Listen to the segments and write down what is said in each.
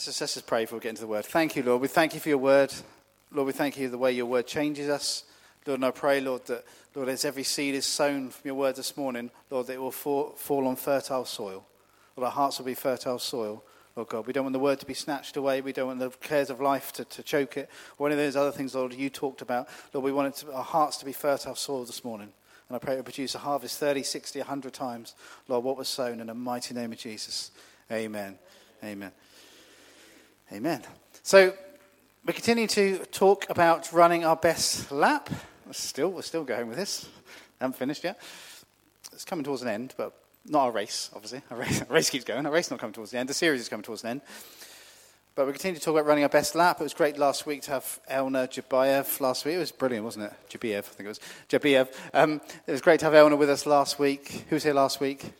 Let's just, let's just pray before we get into the word. Thank you, Lord. We thank you for your word. Lord, we thank you for the way your word changes us. Lord, and I pray, Lord, that, Lord, as every seed is sown from your word this morning, Lord, that it will fall, fall on fertile soil. Lord, our hearts will be fertile soil. Lord God, we don't want the word to be snatched away. We don't want the cares of life to, to choke it or any of those other things, Lord, you talked about. Lord, we want to, our hearts to be fertile soil this morning. And I pray it will produce a harvest 30, 60, 100 times, Lord, what was sown in the mighty name of Jesus. Amen. Amen. Amen. So we continue to talk about running our best lap. We're still, we're still going with this. I haven't finished yet. It's coming towards an end, but not a race, obviously. A race, a race keeps going. A race not coming towards the end. The series is coming towards an end. But we continue to talk about running our best lap. It was great last week to have Elna Jabayev last week. It was brilliant, wasn't it? Jabiev, I think it was. Jabiev. Um, it was great to have Elna with us last week. Who was here last week?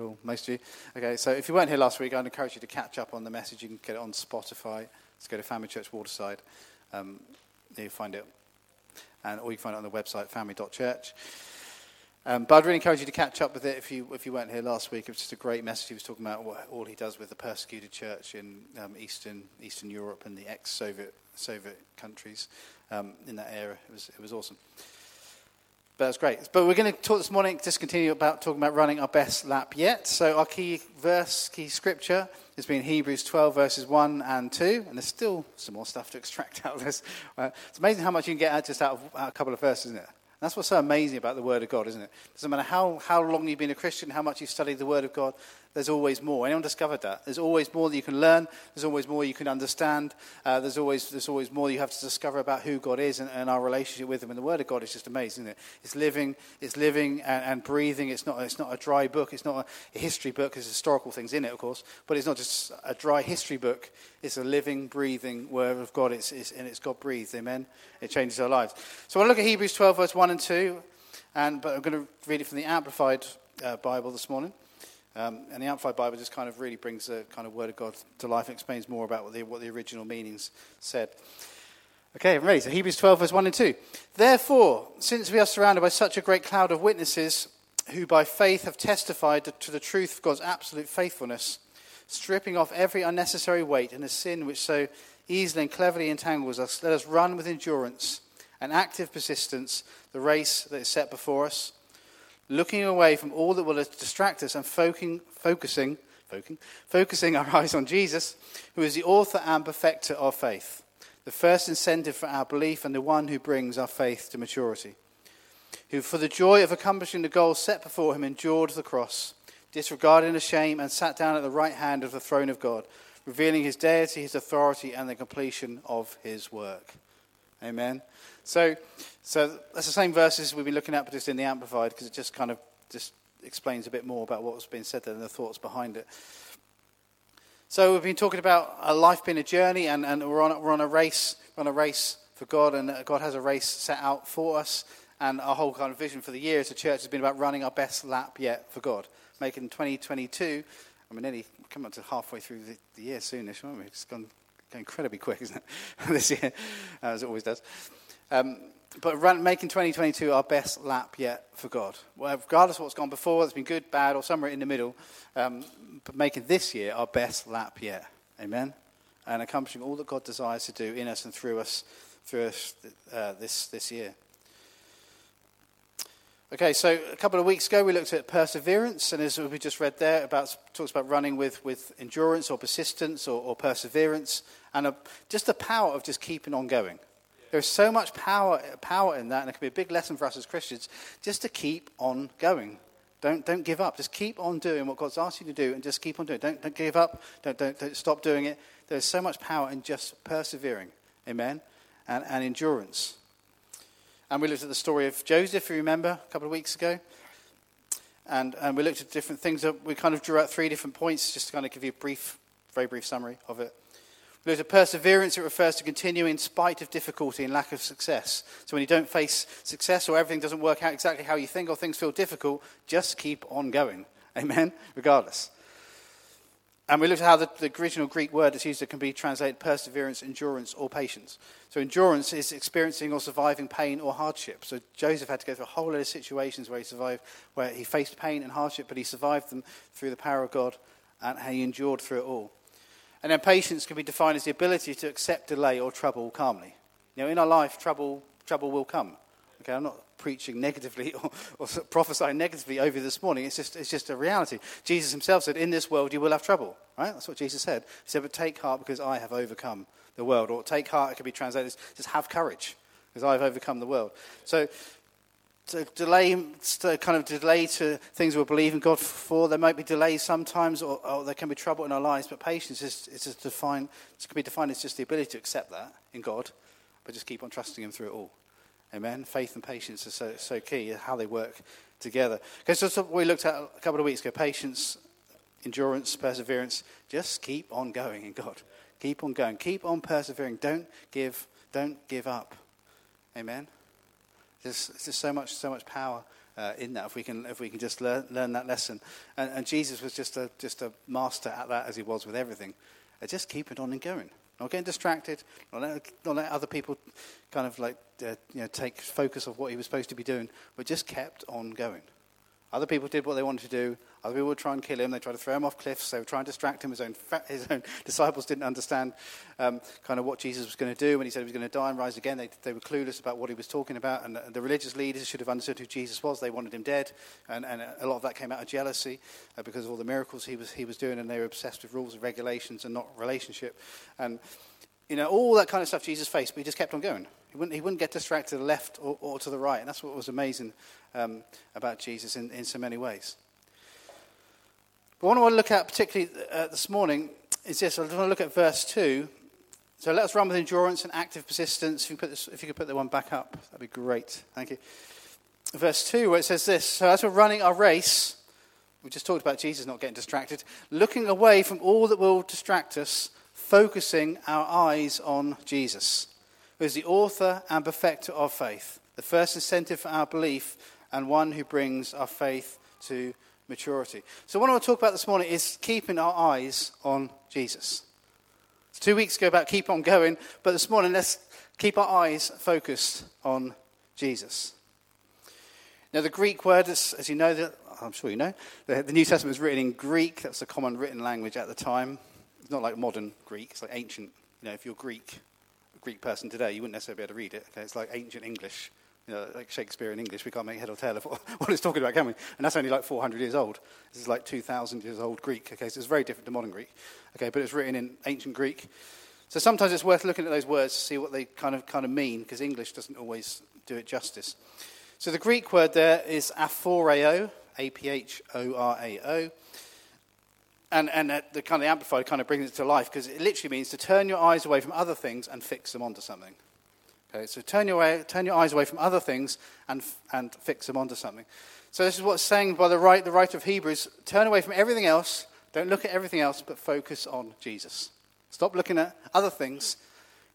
Cool, most of you. Okay, so if you weren't here last week, I'd encourage you to catch up on the message. You can get it on Spotify. Let's go to Family Church Waterside. Um, you find it. And, or you can find it on the website, family.church. Um, but I'd really encourage you to catch up with it if you, if you weren't here last week. It was just a great message. He was talking about what, all he does with the persecuted church in um, Eastern, Eastern Europe and the ex Soviet Soviet countries um, in that era. It was, it was awesome. But that's great. But we're going to talk this morning, just continue about talking about running our best lap yet. So our key verse, key scripture has been Hebrews 12, verses 1 and 2. And there's still some more stuff to extract out of this. It's amazing how much you can get out just out of a couple of verses, isn't it? That's what's so amazing about the Word of God, isn't it? Doesn't matter how, how long you've been a Christian, how much you've studied the Word of God, there's always more. Anyone discovered that? There's always more that you can learn. There's always more you can understand. Uh, there's, always, there's always more you have to discover about who God is and, and, our relationship with Him. And the Word of God is just amazing, isn't it? It's living, it's living and, and breathing. It's not, it's not a dry book. It's not a, history book. There's historical things in it, of course. But it's not just a dry history book. It's a living, breathing Word of God. It's, it's, and it's God breathed. Amen? It changes our lives. So I look at Hebrews 12, verse 1 and 2. And, but I'm going to read it from the Amplified uh, Bible this morning. Um, and the Amplified Bible just kind of really brings the kind of Word of God to life and explains more about what the, what the original meanings said. Okay, I'm ready. So Hebrews 12, verse 1 and 2. Therefore, since we are surrounded by such a great cloud of witnesses who by faith have testified to the truth of God's absolute faithfulness, stripping off every unnecessary weight and the sin which so easily and cleverly entangles us, let us run with endurance and active persistence the race that is set before us looking away from all that will distract us and focusing, focusing, focusing, our eyes on Jesus, who is the author and perfecter of faith, the first incentive for our belief and the one who brings our faith to maturity, who for the joy of accomplishing the goal set before him endured the cross, disregarding the shame, and sat down at the right hand of the throne of God, revealing his deity, his authority, and the completion of his work. Amen. So, so that's the same verses we've been looking at, but just in the Amplified, because it just kind of just explains a bit more about what was being said there and the thoughts behind it. So we've been talking about a life being a journey, and, and we're, on, we're on a race, we're on a race for God, and God has a race set out for us. And our whole kind of vision for the year as a church has been about running our best lap yet for God, making 2022. I mean, nearly coming up to halfway through the, the year soonish, aren't we? It's gone, gone incredibly quick, isn't it? this year, as it always does. Um, but run, making 2022 our best lap yet for God. Well, regardless of what's gone before, it's been good, bad, or somewhere in the middle, um, but making this year our best lap yet. Amen? And accomplishing all that God desires to do in us and through us, through us uh, this, this year. Okay, so a couple of weeks ago we looked at perseverance, and as we just read there, about talks about running with, with endurance or persistence or, or perseverance, and a, just the power of just keeping on going. There's so much power, power in that, and it can be a big lesson for us as Christians just to keep on going. Don't, don't give up. Just keep on doing what God's asked you to do and just keep on doing it. Don't, don't give up. Don't, don't, don't stop doing it. There's so much power in just persevering. Amen? And, and endurance. And we looked at the story of Joseph, if you remember, a couple of weeks ago. And, and we looked at different things. We kind of drew out three different points just to kind of give you a brief, very brief summary of it. There's a perseverance, it refers to continuing in spite of difficulty and lack of success. So when you don't face success or everything doesn't work out exactly how you think or things feel difficult, just keep on going. Amen? Regardless. And we looked at how the, the original Greek word that's used that can be translated perseverance, endurance, or patience. So endurance is experiencing or surviving pain or hardship. So Joseph had to go through a whole lot of situations where he survived, where he faced pain and hardship, but he survived them through the power of God and he endured through it all. And then patience can be defined as the ability to accept delay or trouble calmly. You know, in our life, trouble, trouble will come. Okay, I'm not preaching negatively or, or prophesying negatively over you this morning. It's just, it's just a reality. Jesus himself said, In this world you will have trouble. Right? That's what Jesus said. He said, But take heart because I have overcome the world. Or take heart, it can be translated as just have courage because I've overcome the world. So, to delay, to kind of delay to things we're believing God for. There might be delays sometimes, or, or there can be trouble in our lives. But patience is, is just defined. It can be defined as just the ability to accept that in God, but just keep on trusting Him through it all. Amen. Faith and patience are so, so key. How they work together. Okay, so, so we looked at a couple of weeks ago: patience, endurance, perseverance. Just keep on going in God. Keep on going. Keep on persevering. Don't give. Don't give up. Amen. There's, there's so much, so much power uh, in that if we can, if we can just learn, learn that lesson. And, and, Jesus was just a, just a master at that as he was with everything. Uh, just keep it on and going. Not getting distracted. Not let, not let other people kind of like uh, you know, take focus of what he was supposed to be doing, but just kept on going. Other people did what they wanted to do. Other people would try and kill him. They tried to throw him off cliffs. They would try and distract him. His own, his own disciples didn't understand um, kind of what Jesus was going to do when he said he was going to die and rise again. They, they were clueless about what he was talking about. And the, the, religious leaders should have understood who Jesus was. They wanted him dead. And, and a lot of that came out of jealousy uh, because of all the miracles he was, he was doing. And they were obsessed with rules and regulations and not relationship. And, you know, all that kind of stuff Jesus faced, but he just kept on going. He wouldn't, he wouldn't get distracted to the left or, or to the right. And that's what was amazing um, about Jesus in, in so many ways. But what I want to look at particularly uh, this morning is this. I want to look at verse 2. So let us run with endurance and active persistence. If you, this, if you could put the one back up, that'd be great. Thank you. Verse 2, where it says this So as we're running our race, we just talked about Jesus not getting distracted, looking away from all that will distract us, focusing our eyes on Jesus, who is the author and perfecter of faith, the first incentive for our belief and one who brings our faith to maturity. So, what I want to talk about this morning is keeping our eyes on Jesus. It's two weeks ago about keep on going, but this morning let's keep our eyes focused on Jesus. Now, the Greek word, is, as you know, that I'm sure you know, the, the New Testament was written in Greek. That's a common written language at the time. It's not like modern Greek, it's like ancient. You know, if you're Greek, a Greek person today, you wouldn't necessarily be able to read it. Okay? It's like ancient English you know, like Shakespeare in English, we can't make head or tail of what it's talking about, can we? And that's only like 400 years old. This is like 2,000 years old Greek. Okay, so it's very different to modern Greek. Okay, but it's written in ancient Greek. So sometimes it's worth looking at those words to see what they kind of kind of mean, because English doesn't always do it justice. So the Greek word there is aphorao, A-P-H-O-R-A-O. And, and the kind of amplified kind of brings it to life because it literally means to turn your eyes away from other things and fix them onto something. Okay, so turn your, way, turn your eyes away from other things and, and fix them onto something. So this is what's saying by the, right, the writer of Hebrews turn away from everything else, don't look at everything else, but focus on Jesus. Stop looking at other things.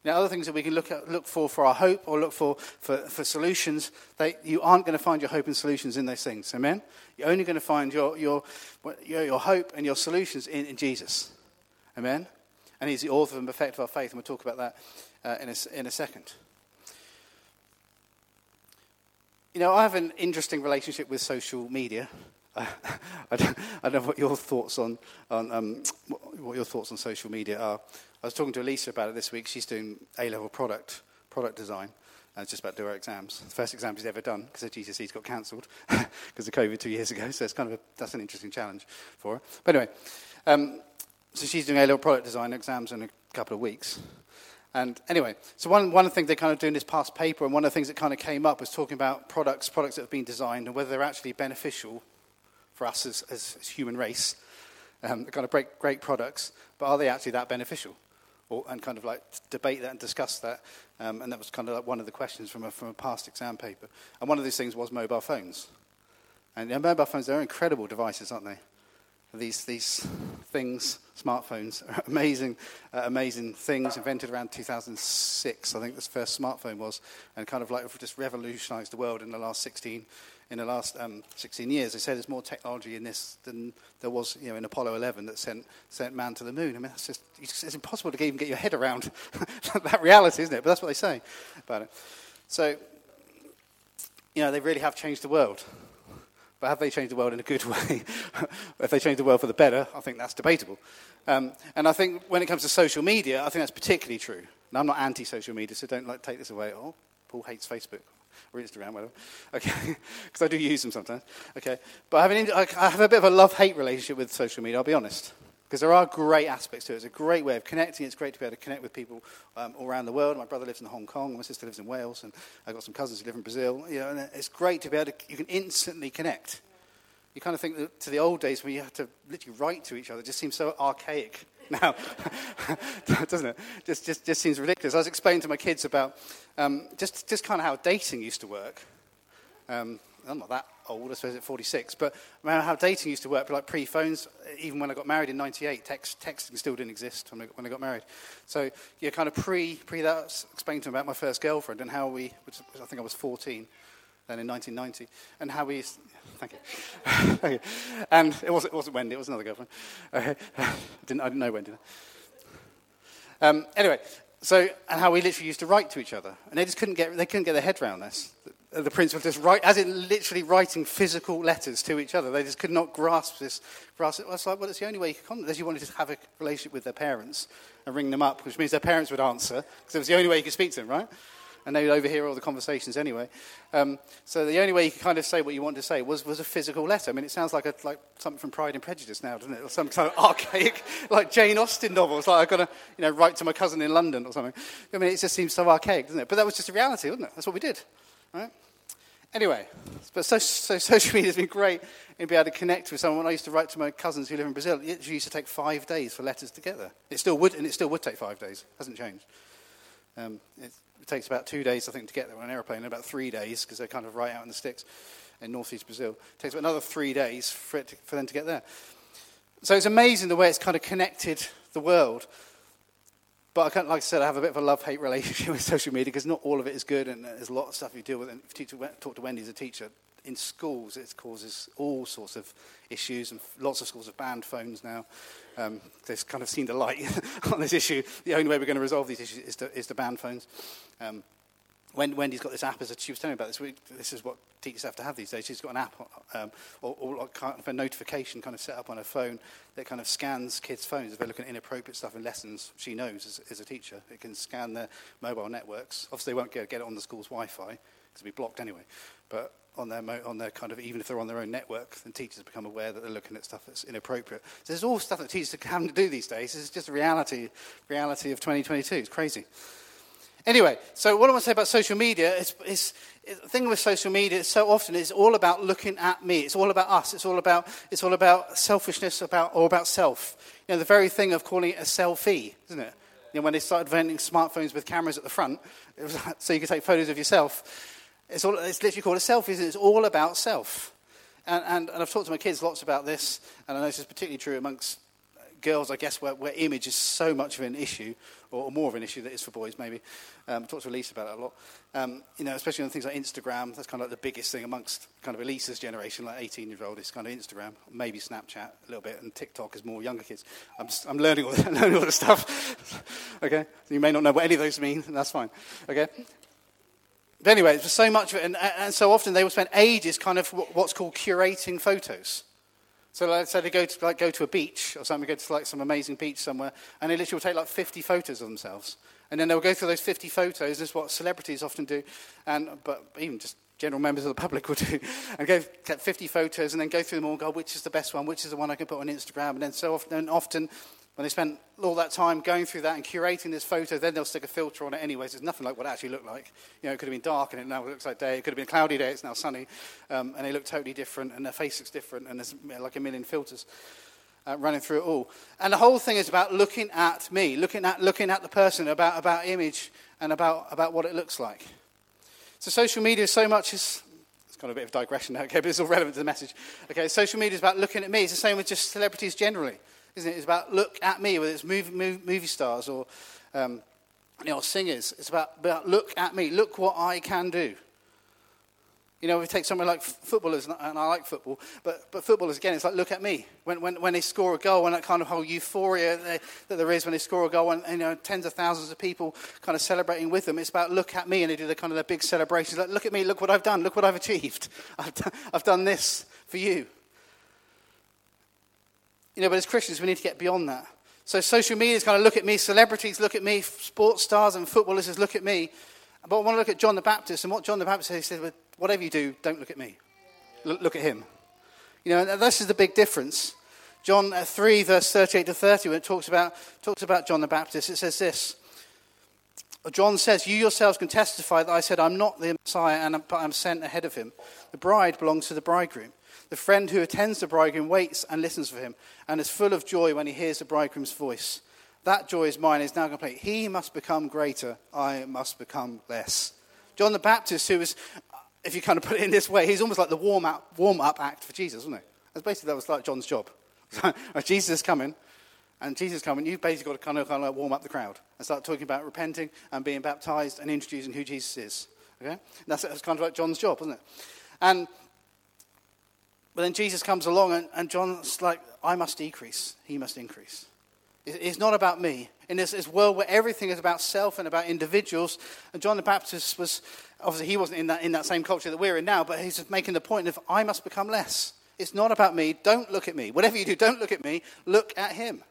You know, other things that we can look, at, look for for our hope or look for for, for solutions, they, you aren't going to find your hope and solutions in those things. Amen? You're only going to find your, your, your, your hope and your solutions in, in Jesus. Amen? And he's the author and perfecter of our faith, and we'll talk about that uh, in, a, in a second. You know, I have an interesting relationship with social media. I, don't, know what your thoughts on, on um, what your thoughts on social media are. I was talking to Elisa about it this week. She's doing A-level product product design, and it's just about to do her exams. The first exam she's ever done because her GCSEs got cancelled because of COVID two years ago. So it's kind of a, that's an interesting challenge for her. But anyway, um, so she's doing A-level product design exams in a couple of weeks. And anyway, so one, one thing they kind of do in this past paper, and one of the things that kind of came up was talking about products, products that have been designed, and whether they're actually beneficial for us as, as, as human race. Um, they're kind of great, great products, but are they actually that beneficial? Or, and kind of like debate that and discuss that. Um, and that was kind of like one of the questions from a, from a past exam paper. And one of these things was mobile phones. And you know, mobile phones, they're incredible devices, aren't they? These, these things, smartphones, amazing, uh, amazing things invented around 2006. I think this first smartphone was, and kind of like just revolutionized the world in the last 16, in the last um, 16 years. They say there's more technology in this than there was, you know, in Apollo 11 that sent sent man to the moon. I mean, that's just it's impossible to even get your head around that reality, isn't it? But that's what they say about it. So, you know, they really have changed the world. But have they changed the world in a good way? if they changed the world for the better, I think that's debatable. Um, and I think when it comes to social media, I think that's particularly true. Now, I'm not anti-social media, so don't like, take this away. Oh, Paul hates Facebook or Instagram, whatever. Okay, because I do use them sometimes. Okay, but I have, an, I have a bit of a love-hate relationship with social media. I'll be honest, because there are great aspects to it. It's a great way of connecting. It's great to be able to connect with people um, all around the world. My brother lives in Hong Kong. My sister lives in Wales, and I've got some cousins who live in Brazil. You know, and it's great to be able to. You can instantly connect. You kind of think to the old days when you had to literally write to each other. It just seems so archaic now, doesn't it? Just, just, just seems ridiculous. I was explaining to my kids about um, just, just kind of how dating used to work. Um, I'm not that old, I suppose at 46, but I remember how dating used to work, like pre-phones, even when I got married in 98, text, texting still didn't exist when I, when I got married. So, yeah, kind of pre, pre that, explaining to them about my first girlfriend and how we, which I think I was 14, then in 1990, and how we, thank you, thank you. and it wasn't, it wasn't Wendy, it was another girlfriend. Okay. I, didn't, I didn't know Wendy. Um, anyway, so, and how we literally used to write to each other, and they just couldn't get, they couldn't get their head around this the principle just write, as in literally writing physical letters to each other. They just could not grasp this. Grasp it. Well, it's like, well, it's the only way you could contact. You wanted to have a relationship with their parents and ring them up, which means their parents would answer, because it was the only way you could speak to them, right? And they would overhear all the conversations anyway. Um, so the only way you could kind of say what you wanted to say was, was a physical letter. I mean, it sounds like, a, like something from Pride and Prejudice now, doesn't it? Or some kind of archaic, like Jane Austen novel. It's like I've got to, you know, write to my cousin in London or something. I mean, it just seems so archaic, doesn't it? But that was just a reality, wasn't it? That's what we did, right? Anyway, but so, so social media has been great in being able to connect with someone. When I used to write to my cousins who live in Brazil, it used to take five days for letters to get there. It still would, and it still would take five days. It hasn't changed. Um, it, it, takes about two days, I think, to get there on an aeroplane, and about three days because they're kind of right out in the sticks in northeast Brazil. It takes about another three days for, to, for them to get there. So it's amazing the way it's kind of connected the world. But I can't, like I said, I have a bit of a love-hate relationship with social media because not all of it is good, and there's a lot of stuff you deal with. And if you talk to Wendy as a teacher, in schools it causes all sorts of issues, and lots of schools have banned phones now. Um, they've kind of seen the light on this issue. The only way we're going to resolve these issues is to, is to ban phones. Um, Wendy's got this app, as she was telling me about this week, this is what teachers have to have these days. She's got an app um, or, or kind of a notification kind of set up on her phone that kind of scans kids' phones if they're looking at inappropriate stuff in lessons. She knows as, as a teacher. It can scan their mobile networks. Obviously, they won't get, get it on the school's Wi-Fi because it'll be blocked anyway. But on their, mo- on their kind of, even if they're on their own network, then teachers become aware that they're looking at stuff that's inappropriate. So there's all stuff that teachers are having to do these days. It's just reality, reality of 2022. It's crazy. Anyway, so what I want to say about social media is, is, is the thing with social media is so often it's all about looking at me. It's all about us. It's all about, it's all about selfishness about, or about self. You know, the very thing of calling it a selfie, isn't it? You know, when they started inventing smartphones with cameras at the front, like, so you could take photos of yourself. It's, all, it's literally called a selfie. It's all about self. And, and, and I've talked to my kids lots about this, and I know this is particularly true amongst girls, I guess, where, where image is so much of an issue, or, more of an issue that is for boys, maybe. Um, I talked to Elise about it a lot. Um, you know, especially on things like Instagram. That's kind of like the biggest thing amongst kind of Elise's generation, like 18 year old, is kind of Instagram, maybe Snapchat a little bit, and TikTok is more younger kids. I'm, just, I'm learning, all the, learning all this stuff. okay? You may not know what any of those mean, and that's fine. Okay? But anyway, there's so much of it, and, and so often they will spend ages kind of what's called curating photos. So let's say they go to, like, go to a beach or something, go to like some amazing beach somewhere, and they literally will take like 50 photos of themselves. And then they'll go through those 50 photos, this is what celebrities often do, and, but even just general members of the public will do, and go get 50 photos and then go through them all and go, which is the best one, which is the one I can put on Instagram. And then so often, often when they spend all that time going through that and curating this photo, then they'll stick a filter on it anyways. It's nothing like what it actually looked like. You know, it could have been dark and it now looks like day. It could have been a cloudy day, it's now sunny. Um, and they look totally different and their face looks different and there's like a million filters uh, running through it all. And the whole thing is about looking at me, looking at, looking at the person, about, about image and about, about what it looks like. So social media is so much is, it's of a bit of digression now, okay, but it's all relevant to the message. Okay, social media is about looking at me. It's the same with just celebrities generally isn't it? It's about look at me, whether it's movie, movie, stars or um, you know, singers. It's about, about look at me, look what I can do. You know, we take something like footballers, and I like football, but, but footballers, again, it's like, look at me. When, when, when they score a goal, and that kind of whole euphoria they, that there is when they score a goal, and, and, you know, tens of thousands of people kind of celebrating with them, it's about look at me, and they do the kind of the big celebrations. Like, look at me, look what I've done, look what I've achieved. I've done, I've done this for you. You know, but as Christians, we need to get beyond that. So social media is kind of look at me, celebrities look at me, sports stars and footballers look at me. But I want to look at John the Baptist, and what John the Baptist said, he said, well, whatever you do, don't look at me. Look, at him. You know, and this is the big difference. John uh, 3, verse 38 to 30, when it talks about, talks about John the Baptist, it says this. John says, You yourselves can testify that I said, I'm not the Messiah, and but I'm sent ahead of him. The bride belongs to the bridegroom. The friend who attends the bridegroom waits and listens for him and is full of joy when he hears the bridegroom's voice. That joy is mine, is now complete. He must become greater, I must become less. John the Baptist, who was, if you kind of put it in this way, he's almost like the warm up, warm up act for Jesus, wasn't he? That's basically that was like John's job. Jesus is coming, and Jesus is coming, you've basically got to kind of, kind of warm up the crowd and start talking about repenting and being baptized and introducing who Jesus is. Okay? That's, that's kind of like John's job, isn't it? And but then Jesus comes along, and, and John's like, I must decrease, he must increase. It's not about me. In this, this, world where everything is about self and about individuals, and John the Baptist was, obviously, he wasn't in that, in that same culture that we're in now, but he's making the point of, I must become less. It's not about me. Don't look at me. Whatever you do, don't look at me. Look at him.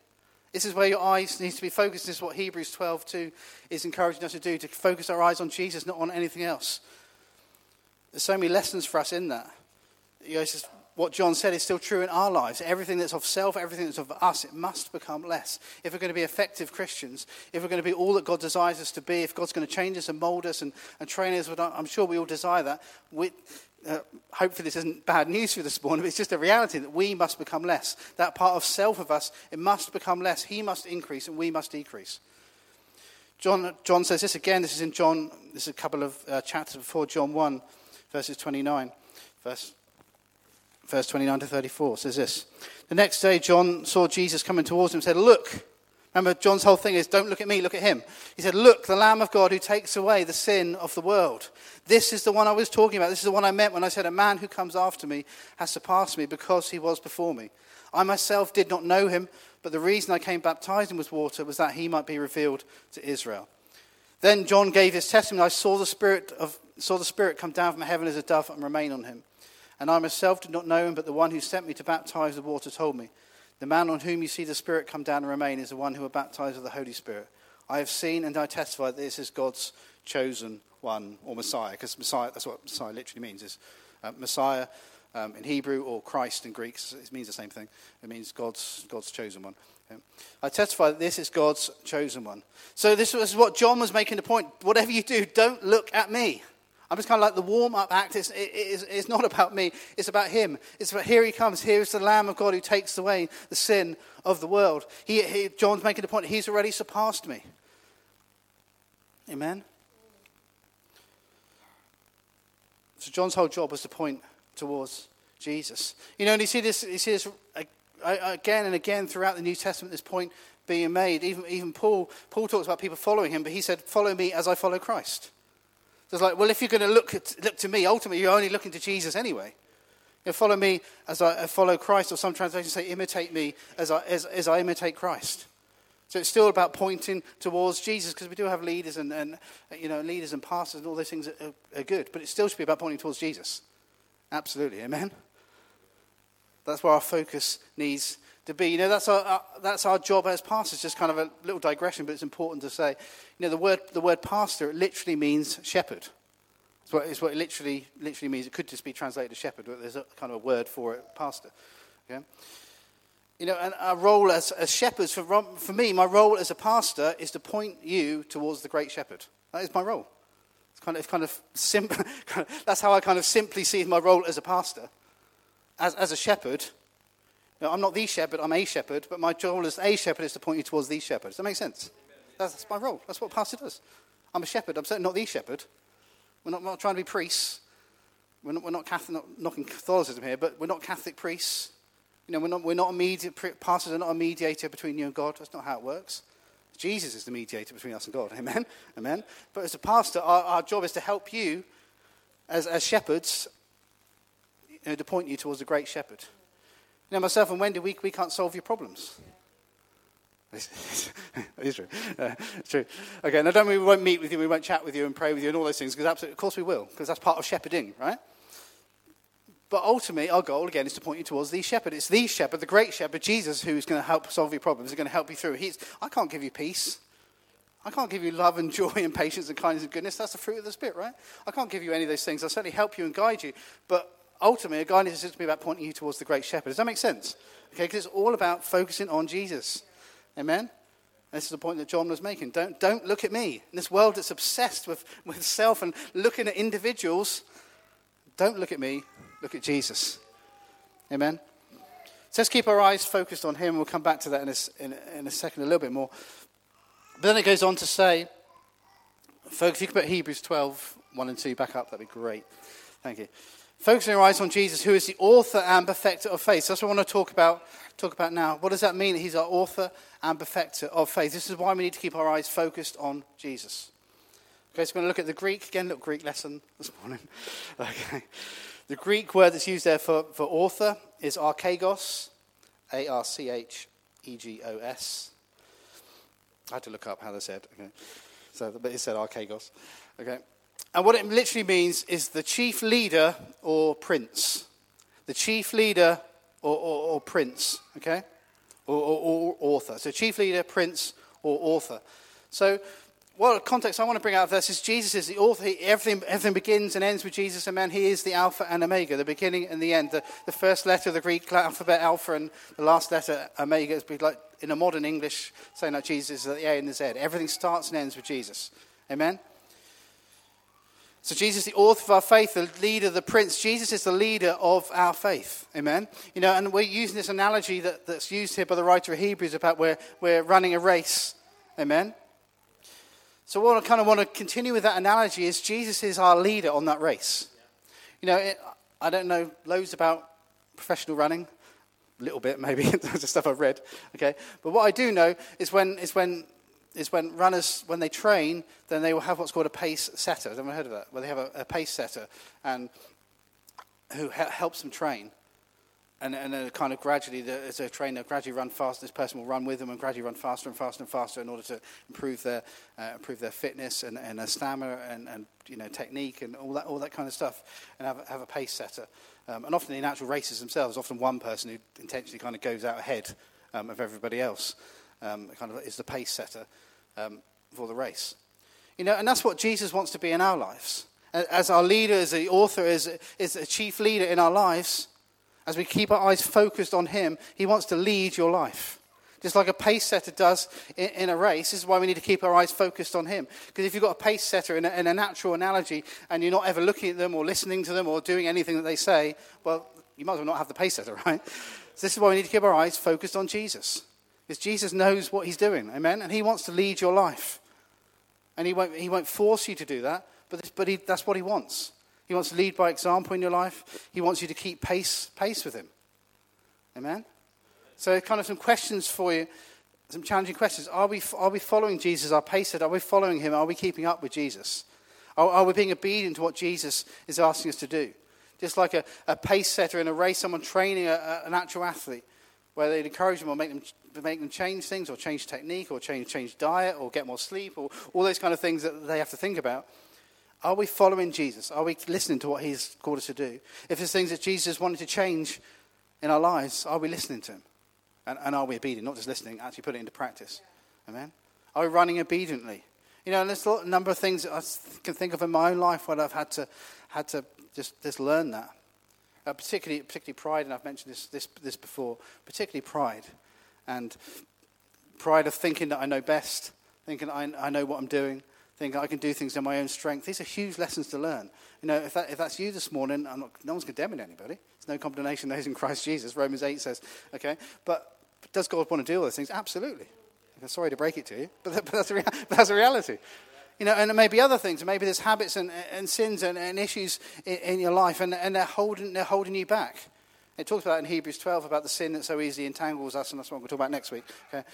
This is where your eyes need to be focused. This is what Hebrews 12 2 is encouraging us to do, to focus our eyes on Jesus, not on anything else. There's so many lessons for us in that. You know, what John said is still true in our lives. Everything that's of self, everything that's of us, it must become less. If we're going to be effective Christians, if we're going to be all that God desires us to be, if God's going to change us and mold us and, and train us, I'm sure we all desire that. We, uh, hopefully, this isn't bad news for this morning, but it's just a reality that we must become less. That part of self of us, it must become less. He must increase and we must decrease. John, John says this again. This is in John, this is a couple of uh, chapters before John 1, verses 29. Verse verse 29 to 34 says this. The next day, John saw Jesus coming towards him and said, Look. Remember, John's whole thing is don't look at me, look at him. He said, Look, the Lamb of God who takes away the sin of the world. This is the one I was talking about. This is the one I meant when I said, A man who comes after me has surpassed me because he was before me. I myself did not know him, but the reason I came baptizing with water was that he might be revealed to Israel. Then John gave his testimony. I saw the Spirit, of, saw the Spirit come down from heaven as a dove and remain on him. And I myself did not know him, but the one who sent me to baptize with water told me, The man on whom you see the Spirit come down and remain is the one who will baptize with the Holy Spirit. I have seen and I testify that this is God's chosen one, or Messiah, because Messiah, that's what Messiah literally means, is uh, Messiah um, in Hebrew or Christ in Greek. It means the same thing. It means God's, God's chosen one. I testify that this is God's chosen one. So this was what John was making the point. Whatever you do, don't look at me. I'm just kind of like the warm up act. It's, it, it's, it's, not about me, it's about him. It's about here he comes. Here is the Lamb of God who takes away the sin of the world. He, he, John's making the point, he's already surpassed me. Amen? So John's whole job was to point towards Jesus. You know, and you see this, you see this uh, again and again throughout the New Testament, this point being made. Even, even Paul, Paul talks about people following him, but he said, Follow me as I follow Christ. It's like, well, if you're going to look, at, look to me, ultimately you're only looking to Jesus anyway. You know, follow me as I uh, follow Christ, or some translations say, imitate me as I, as, as I imitate Christ. So it's still about pointing towards Jesus because we do have leaders and, and uh, you know leaders and pastors and all those things are, are, good, but it still should be about pointing towards Jesus. Absolutely, amen. That's where our focus needs to be. You know, that's our, our, that's our job as pastors. Just kind of a little digression, but it's important to say. You know, the word, the word pastor it literally means shepherd. It's what, it's what it literally, literally means. It could just be translated as shepherd, but there's a kind of a word for it, pastor. Okay? You know, and our role as, as shepherds, for, for me, my role as a pastor is to point you towards the great shepherd. That is my role. It's kind of, it's kind of simple. that's how I kind of simply see my role as a pastor. As, as a shepherd, now, I'm not the shepherd, I'm a shepherd, but my role as a shepherd is to point you towards the shepherd. Does that make sense? That's, that's my role. That's what a pastor does. I'm a shepherd. I'm certainly not the shepherd. We're not, we're not trying to be priests. We're not, we're not Catholic, not knocking Catholicism here, but we're not Catholic priests. You know, we're not, we're not a mediator, pastors are not a mediator between you and God. That's not how it works. Jesus is the mediator between us and God. Amen? Amen? But as a pastor, our, our job is to help you as, as shepherds, you know, to point you towards the great shepherd. Know, myself and Wendy, we, we can't solve your problems. it's true. Uh, it's true. Okay, now don't mean we won't meet with you, we won't chat with you and pray with you and all those things, because absolutely, of course we will, because that's part of shepherding, right? But ultimately, our goal, again, is to point you towards the shepherd. It's the shepherd, the great shepherd, Jesus, who's going to help solve your problems, is going to help you through. He's, I can't give you peace. I can't give you love and joy and patience and kindness and goodness. That's the fruit of the Spirit, right? I can't give you any of those things. I'll certainly help you and guide you. But ultimately, a guidance is to be about pointing you towards the great shepherd. Does that make sense? Okay, because it's all about focusing on Jesus. Amen? This is the point that John was making. Don't, don't look at me. In this world that's obsessed with, with self and looking at individuals, don't look at me. Look at Jesus. Amen? So let's keep our eyes focused on him. We'll come back to that in a, in, in a second a little bit more. But then it goes on to say, folks, you could put Hebrews 12, 1 and 2 back up, that'd be great. Thank you. Focusing our eyes on Jesus, who is the author and perfecter of faith. So that's what I want to talk about, talk about now. What does that mean? He's our author and perfecter of faith. This is why we need to keep our eyes focused on Jesus. Okay, so we're going to look at the Greek. Again, little Greek lesson this morning. Okay. The Greek word that's used there for, for author is archegos, A R C H E G O S. I had to look up how they said. Okay. So, but it said archegos. Okay. And what it literally means is the chief leader or prince. The chief leader or, or, or prince. Okay. Or, or, author. So chief leader, prince, or author. So what context I want to bring out of this is Jesus is the author. Everything, everything begins and ends with Jesus, and man, he is the Alpha and Omega, the beginning and the end. The, the first letter of the Greek alphabet, Alpha, and the last letter, Omega, is like in a modern English saying that Jesus is the A and the Z. Everything starts and ends with Jesus. Amen? So Jesus the author of our faith, the leader, the prince. Jesus is the leader of our faith. Amen? You know, and we're using this analogy that, that's used here by the writer of Hebrews about where we're running a race. Amen? So, what I kind of want to continue with that analogy is Jesus is our leader on that race. You know, it, I don't know loads about professional running, a little bit maybe, the stuff I've read. Okay, but what I do know is when is when is when runners when they train, then they will have what's called a pace setter. Have you heard of that? Where they have a, a pace setter and who helps them train and, and kind of gradually, as a trainer, gradually run faster. This person will run with them and gradually run faster and faster and faster in order to improve their, uh, improve their fitness and, and their stamina and, and you know, technique and all that, all that kind of stuff, and have, have a pace setter. Um, and often in actual races themselves, often one person who intentionally kind of goes out ahead um, of everybody else um, kind of is the pace setter um, for the race. You know, and that's what Jesus wants to be in our lives. As our leader, as the author, as, as the chief leader in our lives, as we keep our eyes focused on Him, He wants to lead your life. Just like a pace setter does in, in a race, this is why we need to keep our eyes focused on Him. Because if you've got a pace setter in a, in a natural analogy and you're not ever looking at them or listening to them or doing anything that they say, well, you might as well not have the pace setter, right? So this is why we need to keep our eyes focused on Jesus. Because Jesus knows what He's doing, amen? And He wants to lead your life. And He won't, he won't force you to do that, but, this, but he, that's what He wants. He wants to lead by example in your life. He wants you to keep pace, pace with him. Amen? So, kind of some questions for you, some challenging questions. Are we, are we following Jesus, our pacer? Are we following him? Are we keeping up with Jesus? Are, are we being obedient to what Jesus is asking us to do? Just like a, a pace setter in a race, someone training a, a, an actual athlete, where they'd encourage them or make them, make them change things or change technique or change, change diet or get more sleep or all those kind of things that they have to think about. Are we following Jesus? Are we listening to what he's called us to do? If there's things that Jesus wanted to change in our lives, are we listening to him? And, and are we obedient? Not just listening, actually put it into practice. Amen? Are we running obediently? You know, there's a number of things I can think of in my own life where I've had to, had to just, just learn that. Uh, particularly, particularly pride, and I've mentioned this, this, this before, particularly pride. And pride of thinking that I know best, thinking I, I know what I'm doing, thinking I can do things in my own strength. These are huge lessons to learn. You know, if, that, if that's you this morning, I'm not, no one's condemning anybody. There's no condemnation those in Christ Jesus. Romans 8 says, okay? But, does God want to do all those things? Absolutely. Sorry to break it to you, but, that, but, that's, rea- but that's a reality. You know, and it may be other things. And maybe there's habits and, and sins and, and issues in, in, your life, and, and they're, holding, they're holding you back. It talks about in Hebrews 12 about the sin that so easily entangles us, and that's what we'll talk about next week. Okay?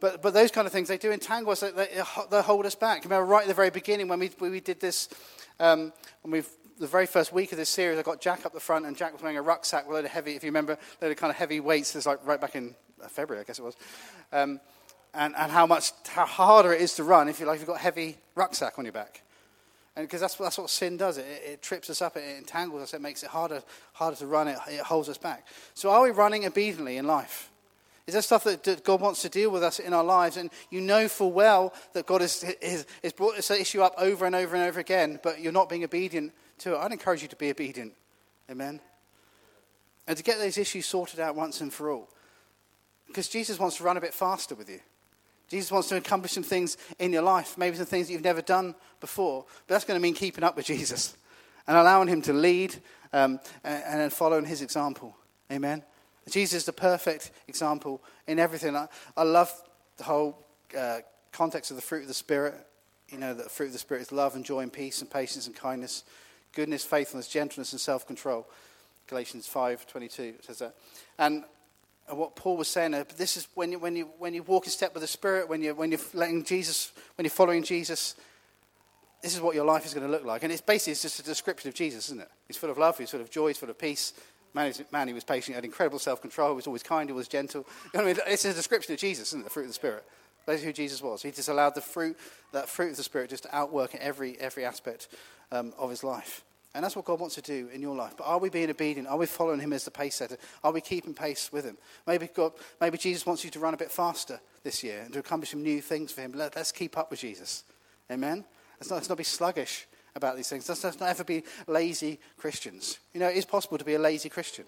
But, but those kind of things, they do entangle us, they, they, hold us back. Remember, right at the very beginning when we, we did this, um, when we the very first week of this series, I got Jack up the front, and Jack was wearing a rucksack with a load of heavy, if you remember, a load of kind of heavy weights. It's like right back in February, I guess it was. Um, and, and how much, how harder it is to run if, you like, if you've got a heavy rucksack on your back. And because that's, that's what sin does. It, it, trips us up, it entangles us, it makes it harder, harder to run, it, it holds us back. So are we running obediently in life? Is there stuff that, that God wants to deal with us in our lives? And you know full well that God has, has, has brought this issue up over and over and over again, but you're not being obedient to it. I'd encourage you to be obedient. Amen. And to get those issues sorted out once and for all. Because Jesus wants to run a bit faster with you. Jesus wants to accomplish some things in your life, maybe some things that you've never done before. But that's going to mean keeping up with Jesus and allowing him to lead um, and, and following his example. Amen. Jesus is the perfect example in everything. I, I love the whole uh, context of the fruit of the Spirit. You know, the fruit of the Spirit is love and joy and peace and patience and kindness, goodness, faithfulness, gentleness, and self control. Galatians 5 22 says that. And and what Paul was saying, uh, this is when you, when, you, when you walk in step with the Spirit, when, you, when you're letting Jesus, when you're following Jesus, this is what your life is going to look like. And it's basically it's just a description of Jesus, isn't it? He's full of love, he's full of joy, he's full of peace. Man, man he was patient, he had incredible self control, he was always kind, he was gentle. You know I mean? It's a description of Jesus, isn't it? The fruit of the Spirit. That's who Jesus was. He just allowed the fruit, that fruit of the Spirit, just to outwork in every, every aspect um, of his life. And that's what God wants to do in your life. But are we being obedient? Are we following Him as the pace setter? Are we keeping pace with Him? Maybe, God, maybe Jesus wants you to run a bit faster this year and to accomplish some new things for Him. Let, us keep up with Jesus. Amen? Let's not, let's not be sluggish about these things. Let's, let's not ever be lazy Christians. You know, it is possible to be a lazy Christian.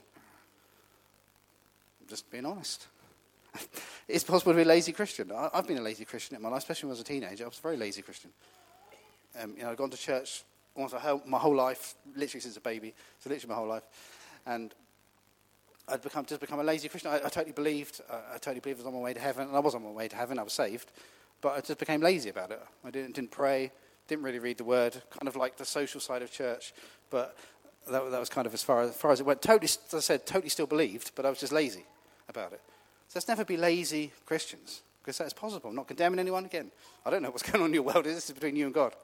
I'm just being honest. it's possible to be a lazy Christian. I, have been a lazy Christian in my life, especially when I was a teenager. I was a very lazy Christian. Um, you know, I'd gone to church almost my whole life, literally since a baby, so literally my whole life. And I'd become, just become a lazy Christian. I, I totally believed, I, I totally believed I was on my way to heaven, and I was on my way to heaven, I was saved, but I just became lazy about it. I didn't, didn't pray, didn't really read the word, kind of like the social side of church, but that, that was kind of as far, as far as it went. Totally, as I said, totally still believed, but I was just lazy about it. So let's never be lazy Christians, because that's possible. I'm not condemning anyone again. I don't know what's going on in your world. This is between you and God.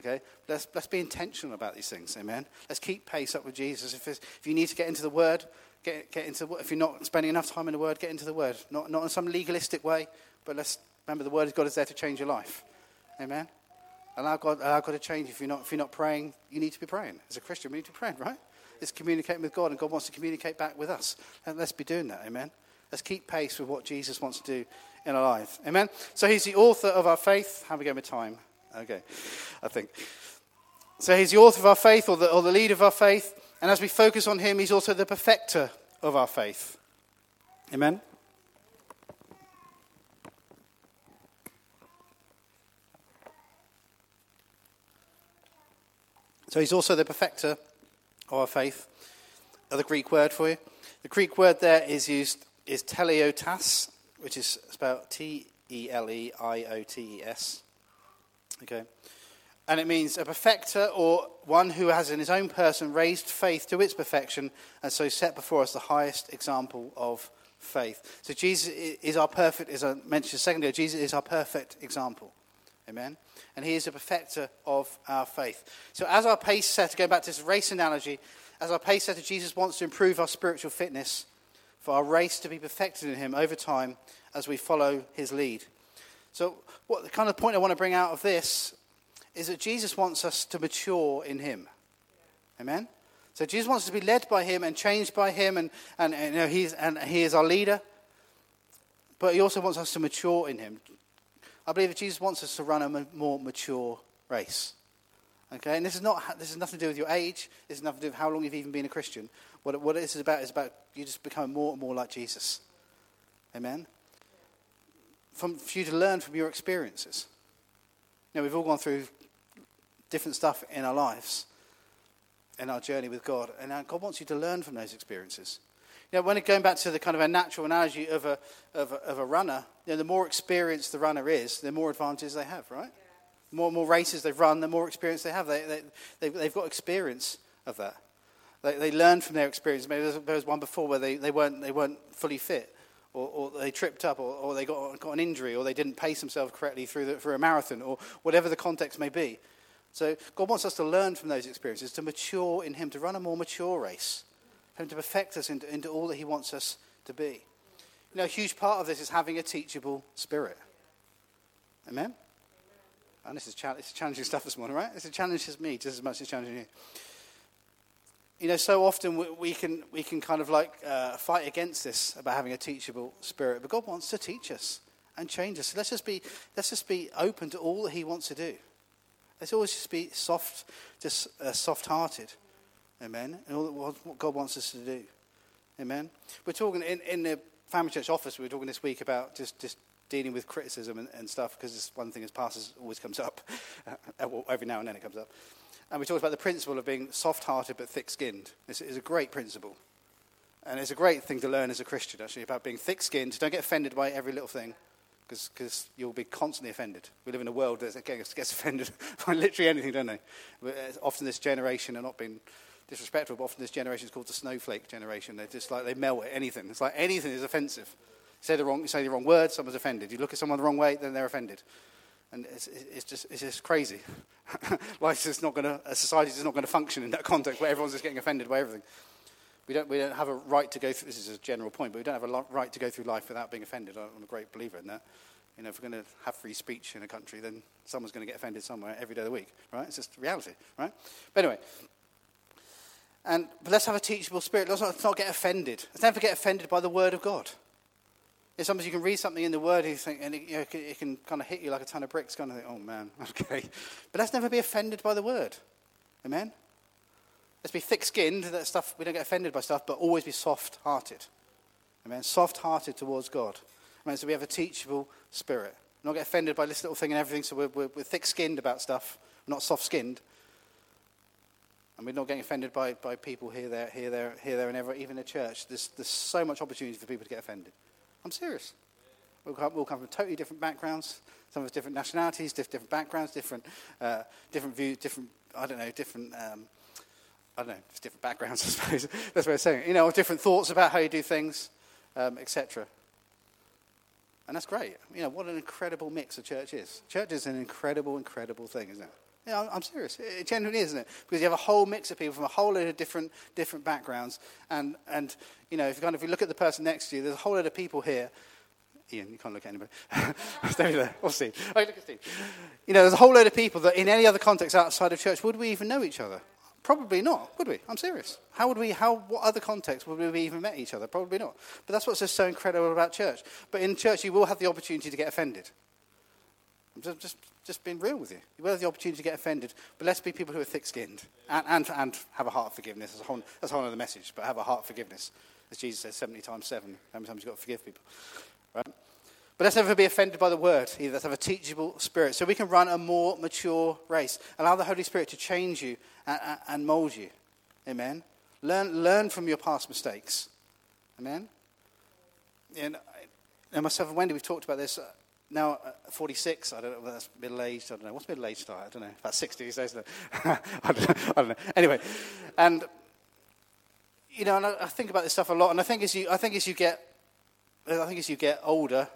Okay? Let's, let's be intentional about these things. Amen? Let's keep pace up with Jesus. If, if you need to get into the Word, get, get into If you're not spending enough time in the Word, get into the Word. Not, not in some legalistic way, but let's remember the Word of God is there to change your life. Amen? Allow God, allow God to change. If you're, not, if you're not praying, you need to be praying. As a Christian, we need to be praying, right? It's communicating with God, and God wants to communicate back with us. And let's be doing that. Amen? Let's keep pace with what Jesus wants to do in our life. Amen? So he's the author of our faith. How are we going with time? Okay, I think. So he's the author of our faith or the, or the leader of our faith. And as we focus on him, he's also the perfecter of our faith. Amen? So he's also the perfecter of our faith. Another Greek word for you. The Greek word there is used is teleiotes, which is spelled T E L E I O T E S. Okay? And it means a perfecter or one who has in his own person raised faith to its perfection and so set before us the highest example of faith. So Jesus is our perfect, as I mentioned a second ago, Jesus is our perfect example. Amen? And he is a perfecter of our faith. So as our pace setter, going back to this race analogy, as our pace setter, Jesus wants to improve our spiritual fitness for our race to be perfected in him over time as we follow his lead. So, what the kind of point I want to bring out of this is that Jesus wants us to mature in Him. Amen? So, Jesus wants us to be led by Him and changed by Him, and, and, and, you know, he's, and He is our leader. But He also wants us to mature in Him. I believe that Jesus wants us to run a more mature race. Okay, and this is not this has nothing to do with your age. This has nothing to do with how long you've even been a Christian. What, what this is about is about you just becoming more and more like Jesus. Amen from, for you to learn from your experiences. You know, we've all gone through different stuff in our lives, in our journey with God, and God wants you to learn from those experiences. You know, when going back to the kind of a natural analogy of a, of a, of a runner, you know, the more experienced the runner is, the more advantages they have, right? The more more races they've run, the more experience they have. They, they, they've, they've got experience of that. They, they learn from their experience. Maybe there was one before where they, they, weren't, they weren't fully fit or, or they tripped up, or, or they got, got, an injury, or they didn't pace themselves correctly through, the, through a marathon, or whatever the context may be. So God wants us to learn from those experiences, to mature in Him, to run a more mature race, for Him to perfect us into, into all that He wants us to be. You know, a huge part of this is having a teachable spirit. Amen? And this is, cha- this is challenging stuff this morning, right? This challenges me just as much as challenging you. You know, so often we, can, we can kind of like uh, fight against this about having a teachable spirit, but God wants to teach us and change us. So let's just be, let's just be open to all that He wants to do. Let's always just be soft, just uh, soft-hearted. Amen. And all what God wants us to do. Amen. We're talking in, in the family church office. We were talking this week about just, just dealing with criticism and, and stuff because it's one thing as pastors always comes up. Every now and then it comes up. And we talked about the principle of being soft hearted but thick skinned. It's, it's, a great principle. And it's a great thing to learn as a Christian, actually, about being thick skinned. Don't get offended by every little thing because you'll be constantly offended. We live in a world that gets, offended by literally anything, don't they? Uh, often this generation are not being disrespectful, but often this generation is called the snowflake generation. They're just like, they melt at anything. It's like anything is offensive. You say the wrong, you say the wrong word, someone's offended. You look at someone the wrong way, then they're offended. And it's, it's, just, it's just crazy. Life is not going to, a society is not going to function in that context where everyone's just getting offended by everything. We don't, we don't have a right to go through, this is a general point, but we don't have a right to go through life without being offended. I'm a great believer in that. You know, if we're going to have free speech in a country, then someone's going to get offended somewhere every day of the week, right? It's just reality, right? But anyway, and, but let's have a teachable spirit. Let's not, let's not get offended. Let's never get offended by the word of God. Sometimes you can read something in the Word and, you think, and it, you know, it, can, kind of hit you like a ton of bricks, kind of think, oh man, okay. But let's never be offended by the Word. Amen? Let's be thick skinned, that stuff, we don't get offended by stuff, but always be soft hearted. Amen? Soft hearted towards God. Amen? So we have a teachable spirit. Not get offended by this little thing and everything, so we're, we're, we're thick skinned about stuff, not soft skinned. And we're not getting offended by, by people here, there, here, there, here, there, and ever, even in church. There's, there's so much opportunity for people to get offended. I'm serious. We'll come, come from totally different backgrounds, some of us different nationalities, different backgrounds, different, uh, different views, different, I don't know, different, um, I don't know, just different backgrounds, I suppose. That's what I'm saying. You know, different thoughts about how you do things, um, etc. And that's great. You know, what an incredible mix a church is. Church is an incredible, incredible thing, isn't it? Yeah, I'm serious. It genuinely is, isn't it? Because you have a whole mix of people from a whole load of different, different backgrounds. And, and you know, if you, kind of, if you look at the person next to you, there's a whole load of people here. Ian, you can't look at anybody. Stay there. Or Steve. Oh, look at Steve. You know, there's a whole load of people that in any other context outside of church, would we even know each other? Probably not, would we? I'm serious. How would we, how, what other context would we even met each other? Probably not. But that's what's just so incredible about church. But in church, you will have the opportunity to get offended. I'm just, just, just being real with you. You will have the opportunity to get offended, but let's be people who are thick skinned and, and, and have a heart of forgiveness. That's a, whole, that's a whole other message, but have a heart of forgiveness. As Jesus says, 70 times 7. How many times you've got to forgive people? Right? But let's never be offended by the word either. Let's have a teachable spirit so we can run a more mature race. Allow the Holy Spirit to change you and, and mold you. Amen. Learn, learn from your past mistakes. Amen. And, and myself and Wendy, we've talked about this uh, now, uh, 46, I don't know whether that's middle aged, I don't know. What's middle aged? I don't know. About 60 these days, I, don't know. I don't know. Anyway, and, you know, and I, I, think about this stuff a lot, and I think as you, I think as you get, I think as you get older,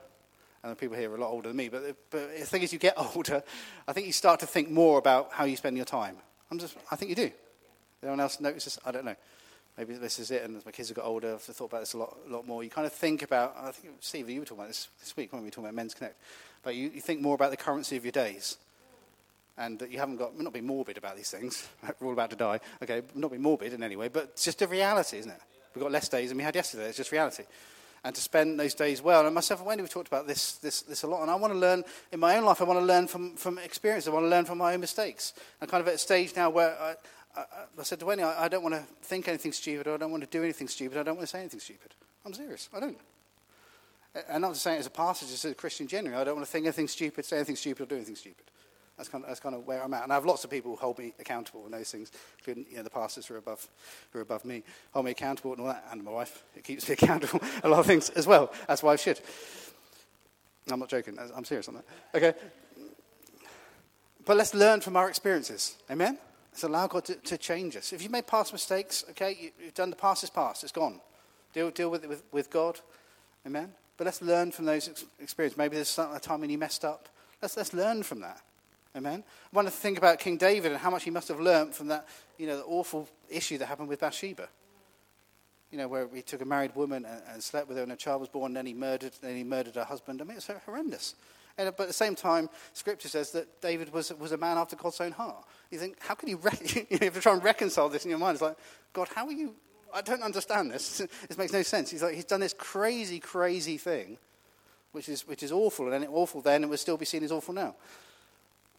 and the people here are a lot older than me, but, but the thing is, you get older, I think you start to think more about how you spend your time. I'm just, I think you do. Anyone else notices? I don't know maybe this is it. And as my kids have got older, I've thought about this a lot, a lot more. You kind of think about, I think, Steve, you were talking about this this week when we were talking about Men's Connect, but you, you think more about the currency of your days. And that you haven't got, not being morbid about these things. we're all about to die. Okay, not being morbid in any way, but it's just a reality, isn't it? We've got less days than we had yesterday. It's just reality. And to spend those days well. And myself and Wendy, we've talked about this, this, this a lot. And I want to learn, in my own life, I want to learn from, from experience. I want to learn from my own mistakes. I'm kind of at a stage now where I, I, I said to Wendy, I, I don't want to think anything stupid, I don't want to do anything stupid, I don't want to say anything stupid. I'm serious, I don't. And not to say it as a pastor, just as a Christian generally, I don't want to think anything stupid, say anything stupid, or do anything stupid. That's kind, of, that's kind of where I'm at. And I have lots of people who hold me accountable in those things, including you know, the pastors who are, above, who are above me, hold me accountable and all that, and my wife. It keeps me accountable a lot of things as well. That's why I should. I'm not joking. I'm serious on that. Okay. But let's learn from our experiences. Amen? Let's allow God to, to change us. If you've made past mistakes, okay, you, have done the past is past, it's gone. Deal, deal with it with, with God. Amen? But let's learn from those ex- experiences. Maybe there's a time when you messed up. Let's, let's learn from that. Amen? I want to think about King David and how much he must have learned from that, you know, the awful issue that happened with Bathsheba. You know, where he took a married woman and, and slept with her and a child was born, and then he murdered, then he murdered her husband. I mean, it's horrendous. But at the same time, Scripture says that David was, was a man after God's own heart. You think, how can you, re- you have to try and reconcile this in your mind? It's like, God, how are you? I don't understand this. this makes no sense. He's like, he's done this crazy, crazy thing, which is, which is awful, and then awful then, and would still be seen as awful now.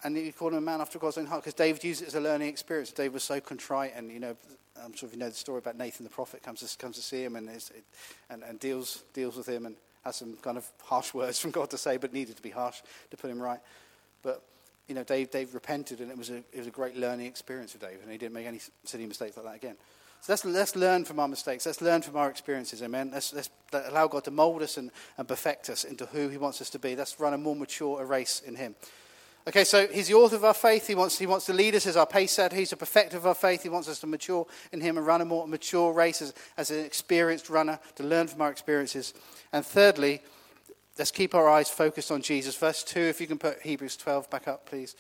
And you call him a man after God's own heart because David used it as a learning experience. David was so contrite, and you know, I'm sure if you know the story about Nathan the prophet comes to, comes to see him and, is, and, and deals, deals with him and has some kind of harsh words from God to say, but needed to be harsh to put him right. But, you know, Dave, Dave repented and it was, a, it was a great learning experience for Dave, and he didn't make any silly mistakes like that again. So let's, let's learn from our mistakes. Let's learn from our experiences, amen. Let's, let's allow God to mold us and, and perfect us into who he wants us to be. Let's run a more mature race in him. Okay, so he's the author of our faith. He wants, he wants to lead us as our pace setter. He's the perfecter of our faith. He wants us to mature in him and run a more mature race as, as an experienced runner, to learn from our experiences. And thirdly, let's keep our eyes focused on Jesus. Verse 2, if you can put Hebrews 12 back up, please.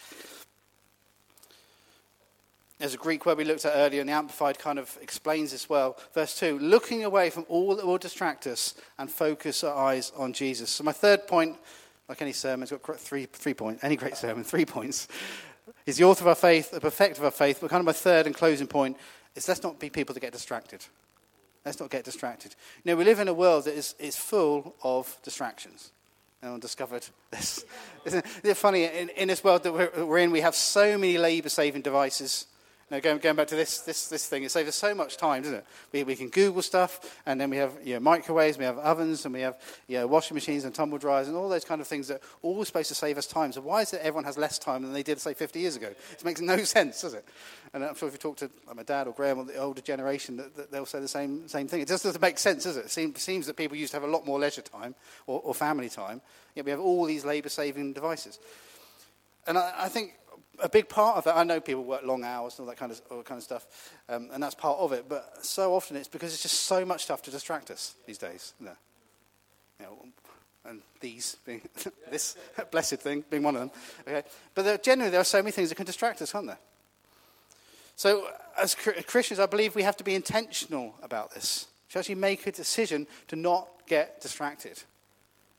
There's a Greek word we looked at earlier, and the Amplified kind of explains this well. Verse 2 looking away from all that will distract us and focus our eyes on Jesus. So, my third point like any sermon, it's got three, three points. Any great sermon, three points. He's the author of our faith, the perfecter of our faith. But kind of my third and closing point is let's not be people that get distracted. Let's not get distracted. You know, we live in a world that is, is full of distractions. No one discovered this. Isn't it funny? In, in this world that we're, we're in, we have so many labor saving devices now, going, going back to this, this, this thing, it saves us so much time, doesn't it? We, we can Google stuff, and then we have you know, microwaves, we have ovens, and we have you know, washing machines and tumble dryers, and all those kind of things that are all supposed to save us time. So why is it everyone has less time than they did, say, 50 years ago? It makes no sense, does it? And I'm sure if you talk to like my dad or Graham or the older generation, that, that they'll say the same, same thing. It just doesn't make sense, does it? It seems, seems that people used to have a lot more leisure time or, or family time, yet we have all these labour-saving devices. And I, I think a big part of it, I know people work long hours and all that kind of, all kind of stuff, um, and that's part of it, but so often it's because it's just so much stuff to distract us these days. You know, and these being this blessed thing being one of them. Okay? But there, generally, there are so many things that can distract us, aren't there? So, as Christians, I believe we have to be intentional about this. To actually make a decision to not get distracted.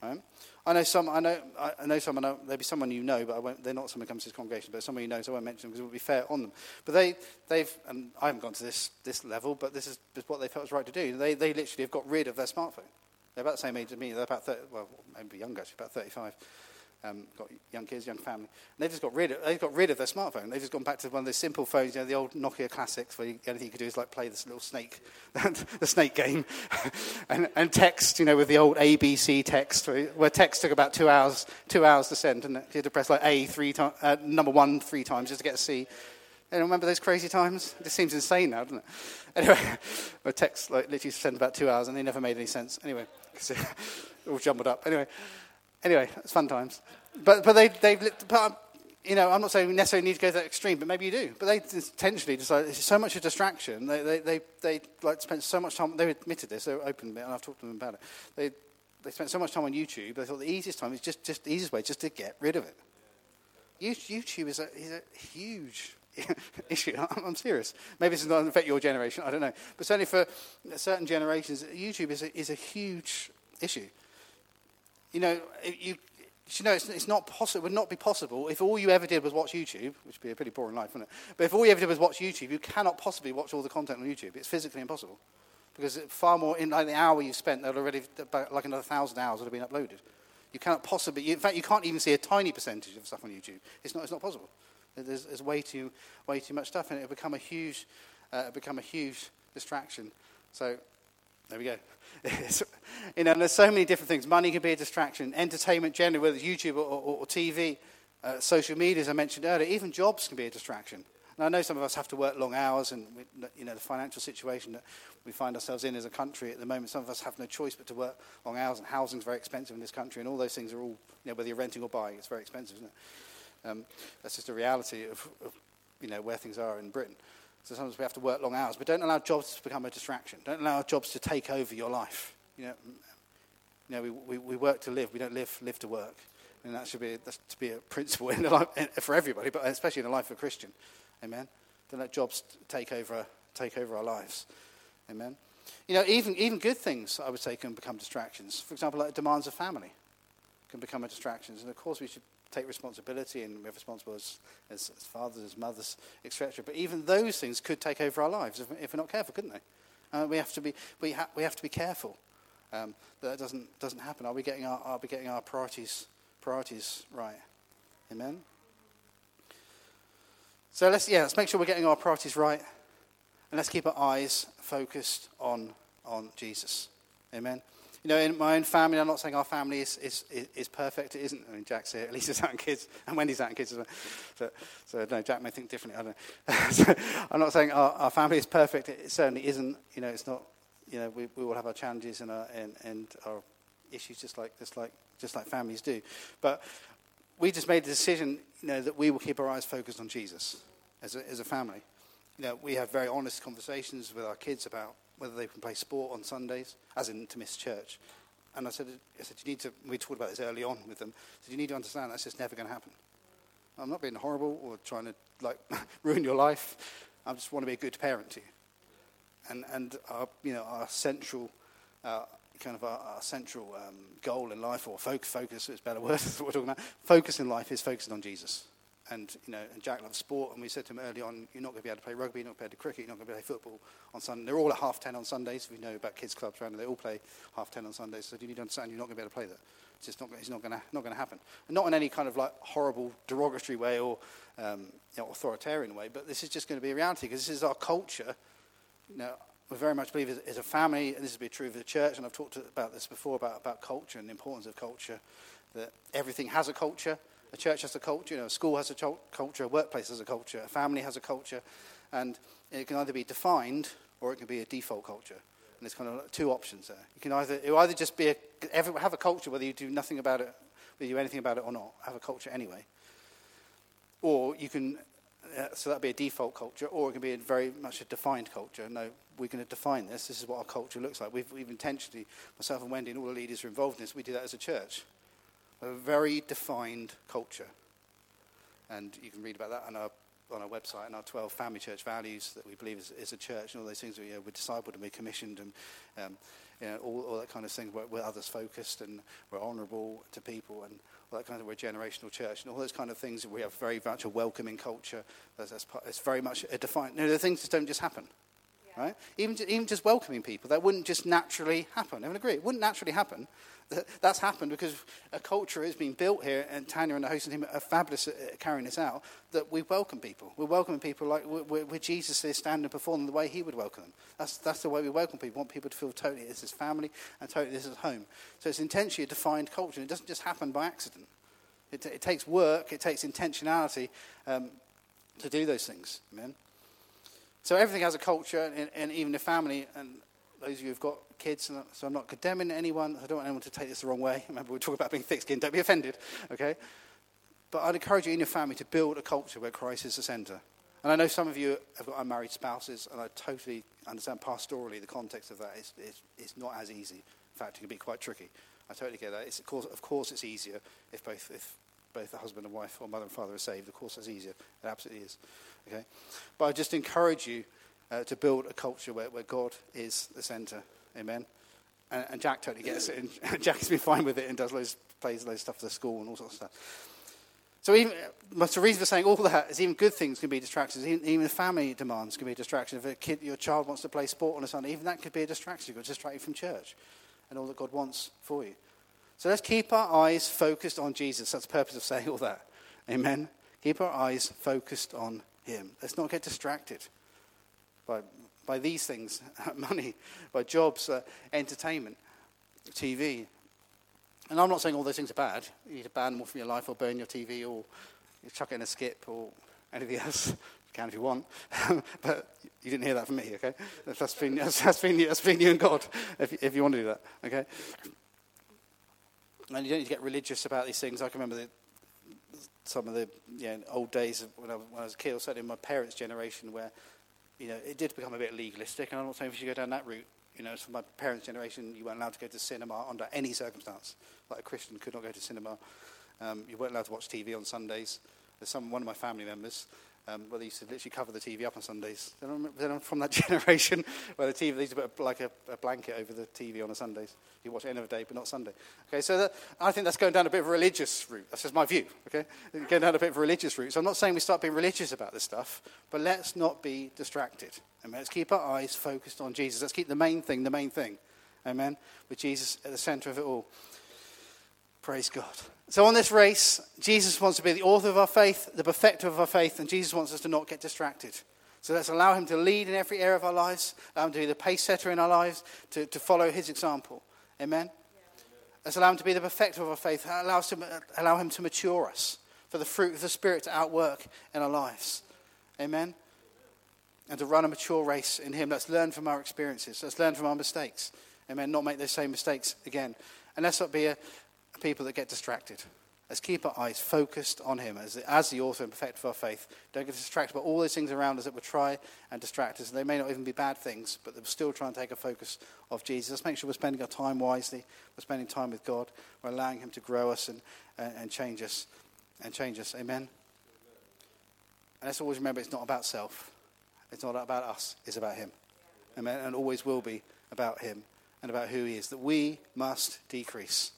Right? I know some. I know. I know some. I uh, there'll be someone you know, but they're not someone who comes to this congregation. But someone you know, so I won't mention them because it would be fair on them. But they, they've. And I haven't gone to this this level, but this is what they felt was right to do. They, they literally have got rid of their smartphone. They're about the same age as me. They're about 30, well, maybe younger, actually, about 35 um, got young kids, young family. And they've just got rid of, they've got rid of their smartphone. They've just gone back to one of those simple phones, you know, the old Nokia classics, where you, the only thing you could do is like play this little snake, the snake game, and, and text, you know, with the old ABC text, where text took about two hours, two hours to send, and you had to press like A three times, uh, number one three times just to get a C. And remember those crazy times? It just seems insane now, doesn't it? Anyway, the text like, literally sent about two hours, and they never made any sense. Anyway, all jumbled up. Anyway. Anyway, it's fun times. But, but they, they've, but, um, you know, I'm not saying we necessarily need to go to that extreme, but maybe you do. But they intentionally decided it's so much a distraction. They, they, they, they like spent so much time, they admitted this, they were open and I've talked to them about it. They, they spent so much time on YouTube, they thought the easiest time is just, just the easiest way just to get rid of it. YouTube is a, is a huge issue. I'm serious. Maybe this does not affect your generation, I don't know. But certainly for certain generations, YouTube is a, is a huge issue. You know, you, you know, it's, it's not possible, it would not be possible if all you ever did was watch YouTube, which would be a pretty boring life, wouldn't it? But if all you ever did was watch YouTube, you cannot possibly watch all the content on YouTube. It's physically impossible. Because far more, in like the hour you've spent, there already, like another thousand hours would have been uploaded. You cannot possibly, in fact, you can't even see a tiny percentage of stuff on YouTube. It's not, it's not possible. There's, there's way, too, way too much stuff, and it'll become a huge, uh, become a huge distraction. So, there we go. you know, and there's so many different things. Money can be a distraction. Entertainment generally, whether it's YouTube or, or, or TV, uh, social media, as I mentioned earlier, even jobs can be a distraction. And I know some of us have to work long hours, and we, you know the financial situation that we find ourselves in as a country at the moment. Some of us have no choice but to work long hours, and housing is very expensive in this country, and all those things are all, you know, whether you're renting or buying, it's very expensive, isn't it? Um, that's just a reality of, of, you know, where things are in Britain. So sometimes we have to work long hours. But don't allow jobs to become a distraction. Don't allow jobs to take over your life. You know, you know we, we, we work to live. We don't live, live to work. And that should be, that's to be a principle in the life, for everybody, but especially in the life of a Christian. Amen. Don't let jobs take over, take over our lives. Amen. You know, even, even good things, I would say, can become distractions. For example, like demands of family can become a distraction. And of course, we should take responsibility and we're responsible as, as, as fathers, as mothers, etc. But even those things could take over our lives if, if we're not careful, couldn't they? Uh, we, have to be, we, ha- we have to be careful um, that that doesn't, doesn't happen. Are we getting our, are we getting our priorities, priorities right? Amen? So let's, yeah, let's make sure we're getting our priorities right. And let's keep our eyes focused on, on Jesus. Amen? You know, in my own family, I'm not saying our family is, is, is perfect. It isn't. I mean, Jack's here. Lisa's having kids. And Wendy's out having kids as well. So, so no, Jack may think differently. I don't know. so, I'm not saying our, our family is perfect. It certainly isn't. You know, it's not, you know, we, we all have our challenges and our, and, and our issues just like, just, like, just like families do. But we just made the decision, you know, that we will keep our eyes focused on Jesus as a, as a family. You know, we have very honest conversations with our kids about whether they can play sport on Sundays, as in to miss church. And I said, I said, you need to, we talked about this early on with them, I said, you need to understand that's just never going to happen. I'm not being horrible or trying to like ruin your life. I just want to be a good parent to you. And, and our, you know, our central, uh, kind of our, our central um, goal in life, or focus, focus is a better word, what we're talking about. Focus in life is focusing on Jesus and you know, and Jack loves sport, and we said to him early on, you're not going to be able to play rugby, you're not going to be able to cricket, you're not going to play football on Sunday. They're all at half ten on Sundays. We know about kids clubs around, they all play half ten on Sundays. So you need to understand you're not going to be able to play that. It's just not, it's not going to, not going to happen. And not in any kind of like horrible, derogatory way or um, you know, authoritarian way, but this is just going to be a reality because this is our culture. You know, we very much believe as a family, and this will be true of the church, and I've talked about this before about, about culture and the importance of culture, that everything has a culture a church has a culture, you know, a school has a culture, a workplace has a culture, a family has a culture, and it can either be defined or it can be a default culture. And there's kind of two options there. You can either, it either just be a, have a culture, whether you do nothing about it, whether you do anything about it or not, have a culture anyway. Or you can, uh, so that'd be a default culture, or it can be a very much a defined culture. No, we're going to define this. This is what our culture looks like. We've, we've intentionally, myself and Wendy and all the leaders who are involved in this, we do that as a church a very defined culture. And you can read about that on our, on our website and our 12 family church values that we believe is, is a church and all those things. You know, we're discipled and we're commissioned and um, you know, all, all that kind of thing. We're, we're others focused and we're honourable to people and all that kind of, we're a generational church and all those kind of things. We have very much a welcoming culture. That's, that's part, it's very much a defined, you know, the things just don't just happen. Right? Even, even just welcoming people, that wouldn't just naturally happen. Everyone agree? It wouldn't naturally happen that's happened because a culture has been built here, and Tanya and the host team are fabulous at carrying this out, that we welcome people. We're welcoming people like where, Jesus is standing and performing the way he would welcome them. That's, that's the way we welcome people. We want people to feel totally this is family and totally this is home. So it's intentionally a defined culture. It doesn't just happen by accident. It, it takes work, it takes intentionality um, to do those things. Amen. So everything has a culture, and, and even the family, and those of you who've got kids, so I'm not condemning anyone. I don't want anyone to take this the wrong way. Remember, we talk about being thick skinned. Don't be offended, okay? But I'd encourage you in your family to build a culture where Christ is the center. And I know some of you have got unmarried spouses, and I totally understand pastorally the context of that. It's, it's, it's not as easy. In fact, it can be quite tricky. I totally get that. It's, of, course, of course, it's easier if both, if both the husband and wife or mother and father are saved. Of course, that's easier. It absolutely is. Okay? But I just encourage you uh, to build a culture where, where God is the center. Amen. And, and Jack totally gets it. And Jack has been fine with it and does loads, plays loads of stuff for the school and all sorts of stuff. So even, the reason for saying all that is even good things can be distractions. Even, even family demands can be a distraction. If a kid, your child wants to play sport on a Sunday, even that could be a distraction. It could distract you from church and all that God wants for you. So let's keep our eyes focused on Jesus. That's the purpose of saying all that. Amen. Keep our eyes focused on Him. Let's not get distracted by by these things money, by jobs, uh, entertainment, TV. And I'm not saying all those things are bad. You need to ban them from your life or burn your TV or you chuck it in a skip or anything else. you can if you want. but you didn't hear that from me, okay? That's been, that's, that's been, that's been you and God if, if you want to do that, okay? And you don't need to get religious about these things. I can remember the, some of the you know, old days when I, when I was a kid, or certainly in my parents' generation, where you know, it did become a bit legalistic, and I'm not saying we should go down that route. You know, for my parents' generation, you weren't allowed to go to cinema under any circumstance. Like a Christian could not go to cinema. Um, you weren't allowed to watch TV on Sundays. There's some one of my family members Um, well, they used to literally cover the TV up on Sundays. They're from that generation where the TV, they used to put like a, a, blanket over the TV on a Sundays. You watch it any other day, but not Sunday. Okay, so that, I think that's going down a bit of a religious route. That's just my view, okay? Going down a bit of a religious route. So I'm not saying we start being religious about this stuff, but let's not be distracted. And let's keep our eyes focused on Jesus. Let's keep the main thing the main thing. Amen? With Jesus at the center of it all. Praise God. So, on this race, Jesus wants to be the author of our faith, the perfecter of our faith, and Jesus wants us to not get distracted. So, let's allow him to lead in every area of our lives, allow him to be the pace setter in our lives, to, to follow his example. Amen? Let's allow him to be the perfecter of our faith, allow, us to, allow him to mature us, for the fruit of the Spirit to outwork in our lives. Amen? And to run a mature race in him. Let's learn from our experiences, let's learn from our mistakes. Amen? Not make those same mistakes again. And let's not be a, people that get distracted. Let's keep our eyes focused on Him as the, as the author and perfecter of our faith. Don't get distracted by all those things around us that will try and distract us. They may not even be bad things, but they'll still try and take a focus of Jesus. Let's make sure we're spending our time wisely. We're spending time with God. We're allowing Him to grow us and, and, and change us. And change us. Amen? And let's always remember it's not about self. It's not about us. It's about Him. Amen? And always will be about Him and about who He is. That we must decrease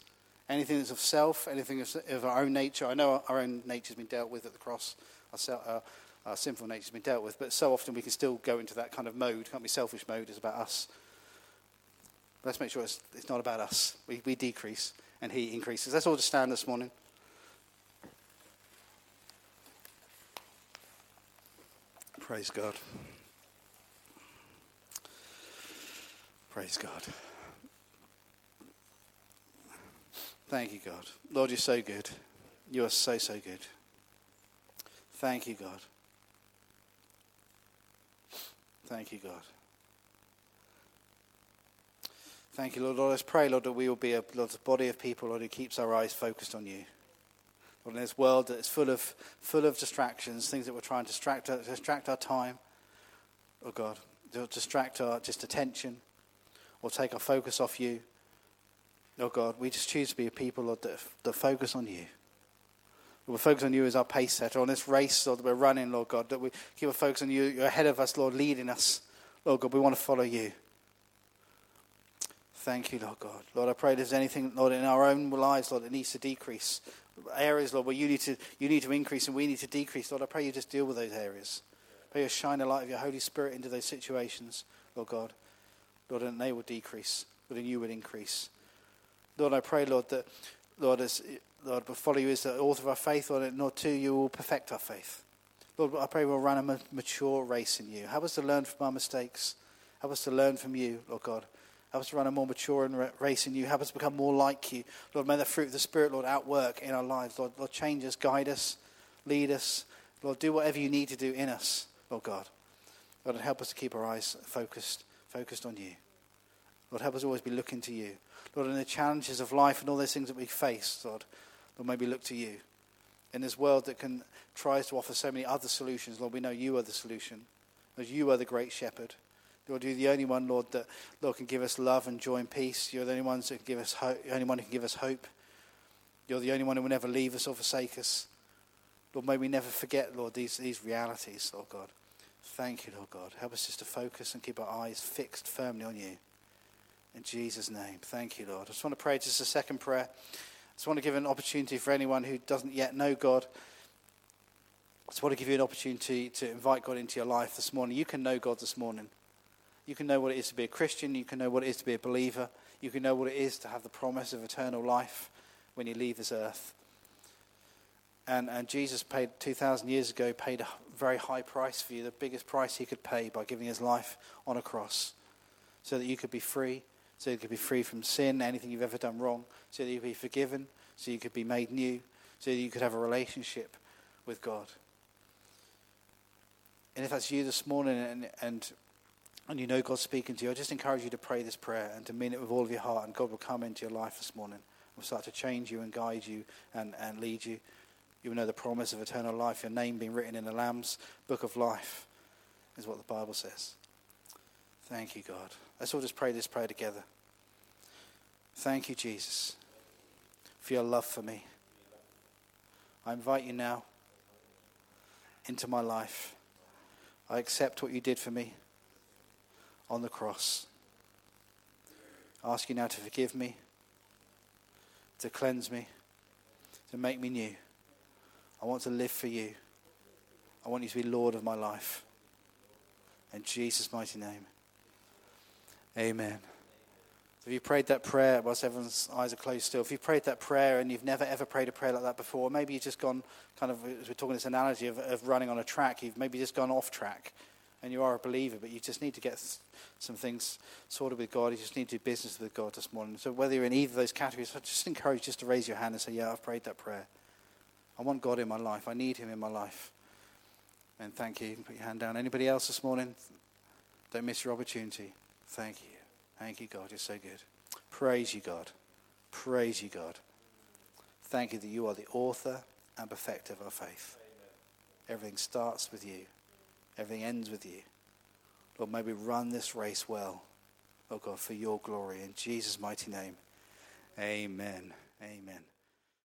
anything that's of self, anything of, our own nature. I know our, own nature has been dealt with at the cross, our, our, uh, our sinful nature has been dealt with, but so often we can still go into that kind of mode. Can't be selfish mode, it's about us. Let's make sure it's, it's not about us. We, we decrease and He increases. Let's all just stand this morning. Praise God. Praise God. Thank you, God. Lord, you're so good. You are so, so good. Thank you, God. Thank you, God. Thank you, Lord. Lord, let's pray, Lord, that we will be a, body of people, Lord, who keeps our eyes focused on you. Lord, in this world that is full of, full of distractions, things that we're trying to distract, distract our time, oh God, distract our just attention or take our focus off you. Oh God, we just choose to be a people, Lord, that, that focus on you. We focus on you as our pace setter on this race, Lord, that we're running, Lord God, that we keep a focus on you. You're ahead of us, Lord, leading us. Lord God, we want to follow you. Thank you, Lord God. Lord, I pray there's anything, Lord, in our own lives, Lord, that needs to decrease. Areas, Lord, where you need to, you need to increase and we need to decrease. Lord, I pray you just deal with those areas. Pray you shine the light of your Holy Spirit into those situations, Lord God. Lord, and they will decrease, but then you will increase. Lord, I pray, Lord, that, Lord, as Lord, we follow you as the author of our faith, Lord, and Lord, too, you will perfect our faith. Lord, I pray we'll run a mature race in you. Help us to learn from our mistakes. Help us to learn from you, Lord God. Help us to run a more mature race in you. Help us become more like you. Lord, may the fruit of the Spirit, Lord, outwork in our lives. Lord, Lord, change us, guide us, lead us. Lord, do whatever you need to do in us, Lord God. Lord, help us to keep our eyes focused, focused on you. Lord, help us always be looking to you. Lord, in the challenges of life and all those things that we face, Lord, Lord, maybe look to you. In this world that can tries to offer so many other solutions, Lord, we know you are the solution. Lord, you are the great shepherd. Lord, you're the only one, Lord, that Lord can give us love and joy and peace. You're the only one that can give us hope. The only one who can give us hope. You're the only one who will never leave us or forsake us. Lord, may we never forget, Lord, these, these realities, Lord God. Thank you, Lord God. Help us just to focus and keep our eyes fixed firmly on you. In Jesus' name. Thank you, Lord. I just want to pray just a second prayer. I just want to give an opportunity for anyone who doesn't yet know God. I just want to give you an opportunity to invite God into your life this morning. You can know God this morning. You can know what it is to be a Christian. You can know what it is to be a believer. You can know what it is to have the promise of eternal life when you leave this earth. And, and Jesus paid 2,000 years ago, paid a very high price for you, the biggest price he could pay by giving his life on a cross so that you could be free so you could be free from sin, anything you've ever done wrong, so that you could be forgiven, so you could be made new, so that you could have a relationship with God. And if that's you this morning and, and, and you know God's speaking to you, I just encourage you to pray this prayer and to mean it with all of your heart, and God will come into your life this morning. Will start to change you and guide you and, and lead you. You will know the promise of eternal life, your name being written in the Lamb's book of life, is what the Bible says. Thank you, God. Let's all just pray this prayer together. Thank you, Jesus, for your love for me. I invite you now into my life. I accept what you did for me on the cross. I ask you now to forgive me, to cleanse me, to make me new. I want to live for you. I want you to be Lord of my life. In Jesus' mighty name. Amen. If you prayed that prayer, whilst everyone's eyes are closed still, if you prayed that prayer and you've never ever prayed a prayer like that before, maybe you've just gone kind of, as we're talking this analogy of, of running on a track, you've maybe just gone off track and you are a believer, but you just need to get some things sorted with God. You just need to do business with God this morning. So whether you're in either of those categories, I just encourage you just to raise your hand and say, yeah, I've prayed that prayer. I want God in my life. I need him in my life. And thank you. Put your hand down. Anybody else this morning? Don't miss your opportunity. Thank you. Thank you, God. You're so good. Praise you, God. Praise you, God. Thank you that you are the author and perfecter of our faith. Everything starts with you, everything ends with you. Lord, may we run this race well, oh God, for your glory. In Jesus' mighty name, amen. Amen.